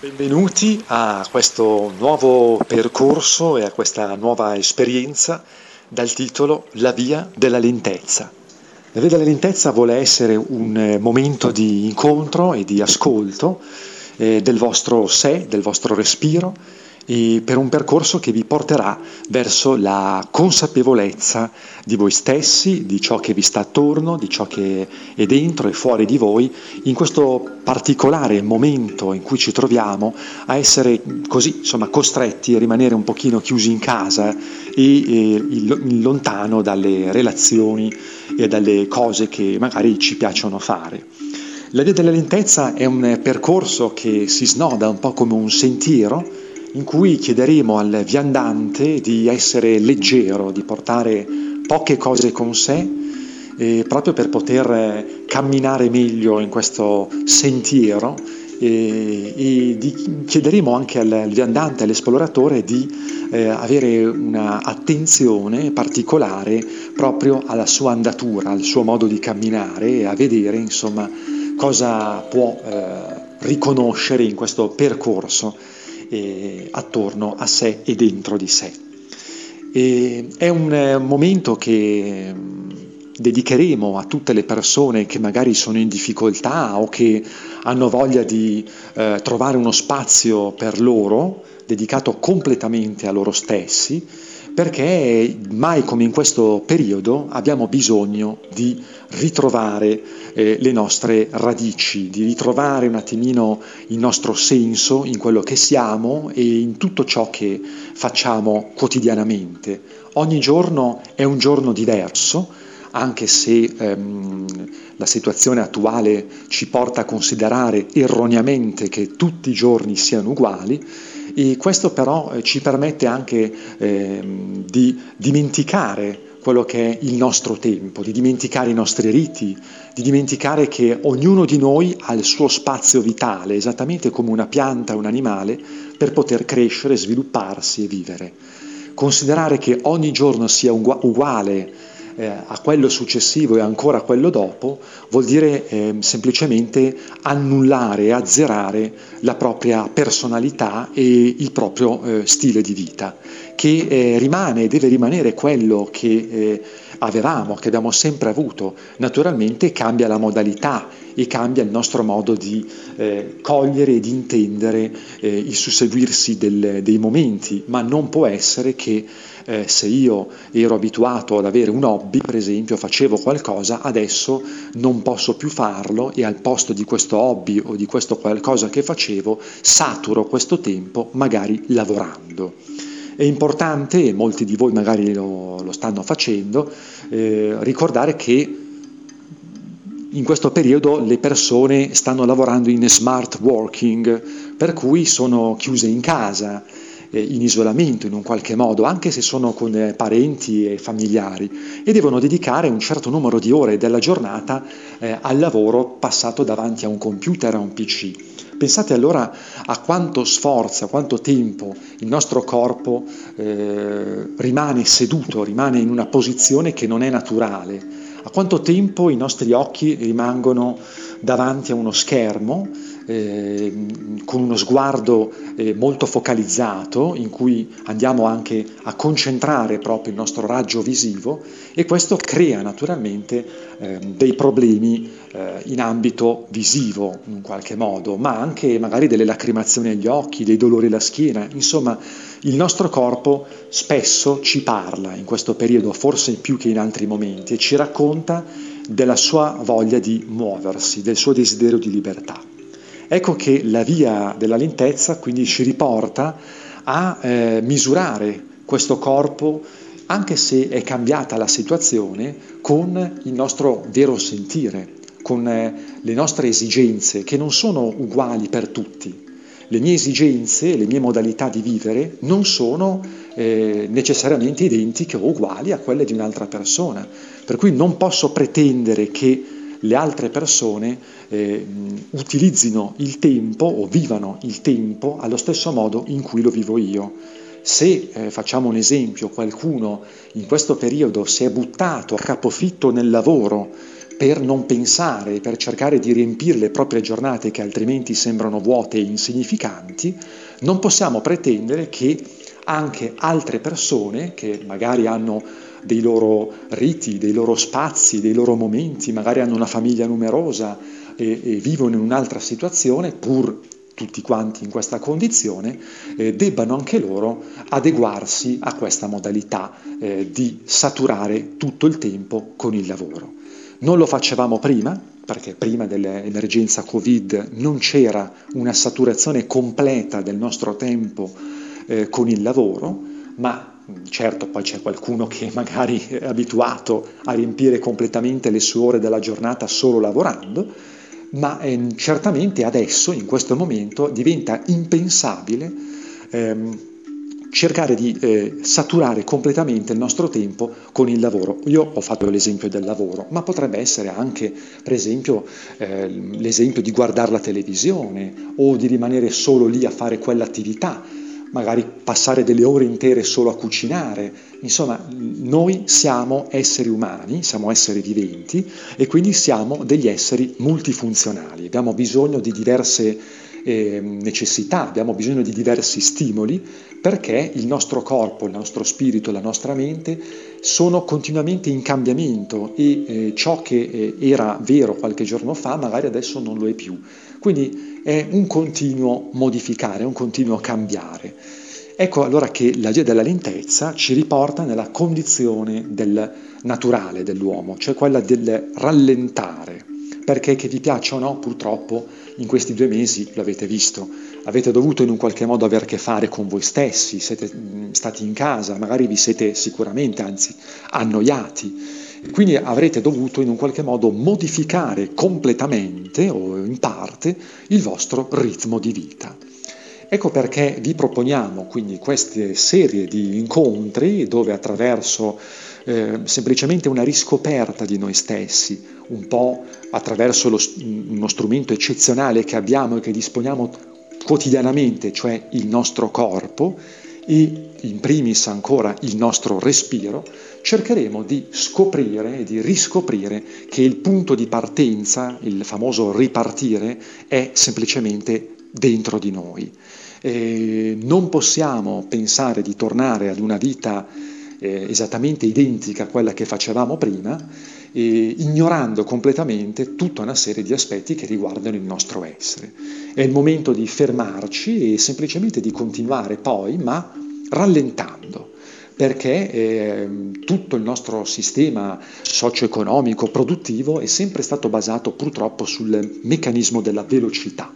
Benvenuti a questo nuovo percorso e a questa nuova esperienza dal titolo La via della lentezza. La via della lentezza vuole essere un eh, momento di incontro e di ascolto eh, del vostro sé, del vostro respiro per un percorso che vi porterà verso la consapevolezza di voi stessi, di ciò che vi sta attorno, di ciò che è dentro e fuori di voi, in questo particolare momento in cui ci troviamo a essere così, insomma, costretti a rimanere un pochino chiusi in casa e, e lontano dalle relazioni e dalle cose che magari ci piacciono fare. La via della lentezza è un percorso che si snoda un po' come un sentiero in cui chiederemo al viandante di essere leggero, di portare poche cose con sé, proprio per poter camminare meglio in questo sentiero e, e di, chiederemo anche al, al viandante, all'esploratore di eh, avere un'attenzione particolare proprio alla sua andatura, al suo modo di camminare e a vedere insomma cosa può eh, riconoscere in questo percorso eh, attorno a sé e dentro di sé. E è un eh, momento che mm, dedicheremo a tutte le persone che magari sono in difficoltà o che hanno voglia di eh, trovare uno spazio per loro, dedicato completamente a loro stessi, perché mai come in questo periodo abbiamo bisogno di ritrovare eh, le nostre radici, di ritrovare un attimino il nostro senso in quello che siamo e in tutto ciò che facciamo quotidianamente. Ogni giorno è un giorno diverso, anche se ehm, la situazione attuale ci porta a considerare erroneamente che tutti i giorni siano uguali, e questo però eh, ci permette anche eh, di dimenticare quello che è il nostro tempo, di dimenticare i nostri riti, di dimenticare che ognuno di noi ha il suo spazio vitale, esattamente come una pianta, un animale, per poter crescere, svilupparsi e vivere. Considerare che ogni giorno sia uguale eh, a quello successivo e ancora a quello dopo, vuol dire eh, semplicemente annullare azzerare la propria personalità e il proprio eh, stile di vita, che eh, rimane e deve rimanere quello che eh, avevamo, che abbiamo sempre avuto. Naturalmente cambia la modalità e cambia il nostro modo di eh, cogliere e di intendere eh, il susseguirsi del, dei momenti, ma non può essere che eh, se io ero abituato ad avere un hobby, per esempio, facevo qualcosa, adesso non posso più farlo e al posto di questo hobby o di questo qualcosa che facevo, saturo questo tempo magari lavorando. È importante, e molti di voi magari lo, lo stanno facendo, eh, ricordare che in questo periodo le persone stanno lavorando in smart working, per cui sono chiuse in casa, eh, in isolamento in un qualche modo, anche se sono con eh, parenti e familiari, e devono dedicare un certo numero di ore della giornata eh, al lavoro passato davanti a un computer, a un PC. Pensate allora a quanto sforzo, a quanto tempo il nostro corpo eh, rimane seduto, rimane in una posizione che non è naturale a quanto tempo i nostri occhi rimangono davanti a uno schermo eh, con uno sguardo eh, molto focalizzato in cui andiamo anche a concentrare proprio il nostro raggio visivo e questo crea naturalmente eh, dei problemi eh, in ambito visivo in qualche modo, ma anche magari delle lacrimazioni agli occhi, dei dolori alla schiena, insomma il nostro corpo spesso ci parla in questo periodo, forse più che in altri momenti, e ci racconta della sua voglia di muoversi, del suo desiderio di libertà. Ecco che la via della lentezza quindi ci riporta a eh, misurare questo corpo, anche se è cambiata la situazione, con il nostro vero sentire, con eh, le nostre esigenze, che non sono uguali per tutti. Le mie esigenze, le mie modalità di vivere non sono eh, necessariamente identiche o uguali a quelle di un'altra persona, per cui non posso pretendere che le altre persone eh, utilizzino il tempo o vivano il tempo allo stesso modo in cui lo vivo io. Se eh, facciamo un esempio, qualcuno in questo periodo si è buttato a capofitto nel lavoro per non pensare, per cercare di riempire le proprie giornate che altrimenti sembrano vuote e insignificanti, non possiamo pretendere che anche altre persone che magari hanno dei loro riti, dei loro spazi, dei loro momenti, magari hanno una famiglia numerosa e, e vivono in un'altra situazione, pur tutti quanti in questa condizione, eh, debbano anche loro adeguarsi a questa modalità eh, di saturare tutto il tempo con il lavoro. Non lo facevamo prima, perché prima dell'emergenza Covid non c'era una saturazione completa del nostro tempo eh, con il lavoro, ma certo poi c'è qualcuno che magari è abituato a riempire completamente le sue ore della giornata solo lavorando, ma eh, certamente adesso, in questo momento, diventa impensabile ehm, cercare di eh, saturare completamente il nostro tempo con il lavoro. Io ho fatto l'esempio del lavoro, ma potrebbe essere anche, per esempio, eh, l'esempio di guardare la televisione o di rimanere solo lì a fare quell'attività magari passare delle ore intere solo a cucinare. Insomma, noi siamo esseri umani, siamo esseri viventi e quindi siamo degli esseri multifunzionali. Abbiamo bisogno di diverse eh, necessità, abbiamo bisogno di diversi stimoli perché il nostro corpo, il nostro spirito, la nostra mente sono continuamente in cambiamento e eh, ciò che eh, era vero qualche giorno fa magari adesso non lo è più. Quindi è un continuo modificare, un continuo cambiare. Ecco allora che la via della lentezza ci riporta nella condizione del naturale dell'uomo, cioè quella del rallentare, perché che vi piaccia o no, purtroppo in questi due mesi, lo avete visto, avete dovuto in un qualche modo avere a che fare con voi stessi, siete mm, stati in casa, magari vi siete sicuramente, anzi, annoiati. Quindi avrete dovuto in un qualche modo modificare completamente o in parte il vostro ritmo di vita. Ecco perché vi proponiamo quindi queste serie di incontri dove attraverso eh, semplicemente una riscoperta di noi stessi, un po' attraverso lo, uno strumento eccezionale che abbiamo e che disponiamo quotidianamente, cioè il nostro corpo, e in primis ancora il nostro respiro, cercheremo di scoprire e di riscoprire che il punto di partenza, il famoso ripartire, è semplicemente dentro di noi. E non possiamo pensare di tornare ad una vita eh, esattamente identica a quella che facevamo prima, eh, ignorando completamente tutta una serie di aspetti che riguardano il nostro essere. È il momento di fermarci e semplicemente di continuare poi, ma rallentando perché eh, tutto il nostro sistema socio-economico, produttivo è sempre stato basato purtroppo sul meccanismo della velocità.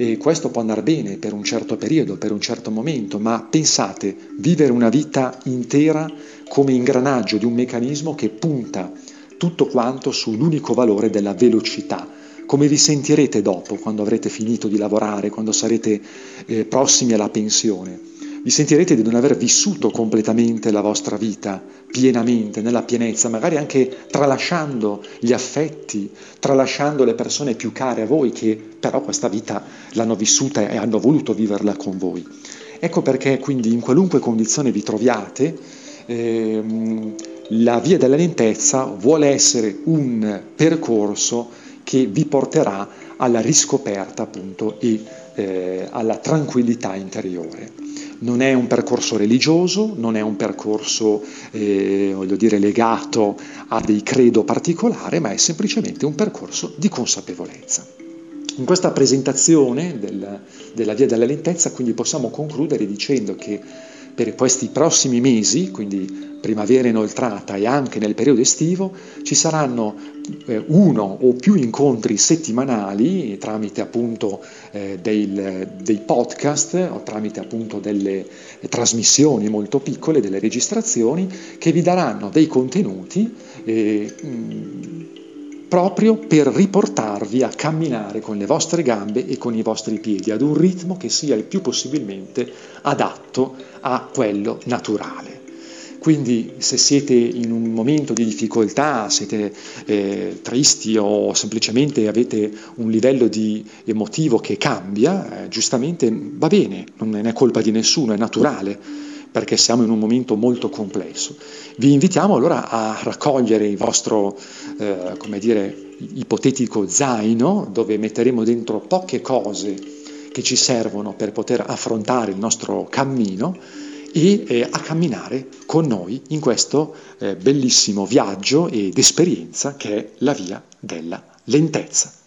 E questo può andare bene per un certo periodo, per un certo momento, ma pensate, vivere una vita intera come ingranaggio di un meccanismo che punta tutto quanto sull'unico valore della velocità. Come vi sentirete dopo, quando avrete finito di lavorare, quando sarete eh, prossimi alla pensione? vi sentirete di non aver vissuto completamente la vostra vita pienamente, nella pienezza, magari anche tralasciando gli affetti, tralasciando le persone più care a voi che però questa vita l'hanno vissuta e hanno voluto viverla con voi. Ecco perché quindi in qualunque condizione vi troviate, ehm, la via della lentezza vuole essere un percorso che vi porterà alla riscoperta appunto e eh, alla tranquillità interiore non è un percorso religioso, non è un percorso eh, dire, legato a dei credo particolari, ma è semplicemente un percorso di consapevolezza. In questa presentazione del, della via della lentezza quindi possiamo concludere dicendo che per questi prossimi mesi, quindi primavera inoltrata e anche nel periodo estivo, ci saranno eh, uno o più incontri settimanali tramite appunto eh, dei, dei, podcast o tramite appunto delle trasmissioni molto piccole, delle registrazioni che vi daranno dei contenuti eh, proprio per riportarvi a camminare con le vostre gambe e con i vostri piedi ad un ritmo che sia il più possibilmente adatto a quello naturale. Quindi se siete in un momento di difficoltà, siete eh, tristi o semplicemente avete un livello di emotivo che cambia, eh, giustamente va bene, non è colpa di nessuno, è naturale perché siamo in un momento molto complesso. Vi invitiamo allora a raccogliere il vostro, eh, come dire, ipotetico zaino, dove metteremo dentro poche cose che ci servono per poter affrontare il nostro cammino e eh, a camminare con noi in questo eh, bellissimo viaggio ed esperienza che è la via della lentezza.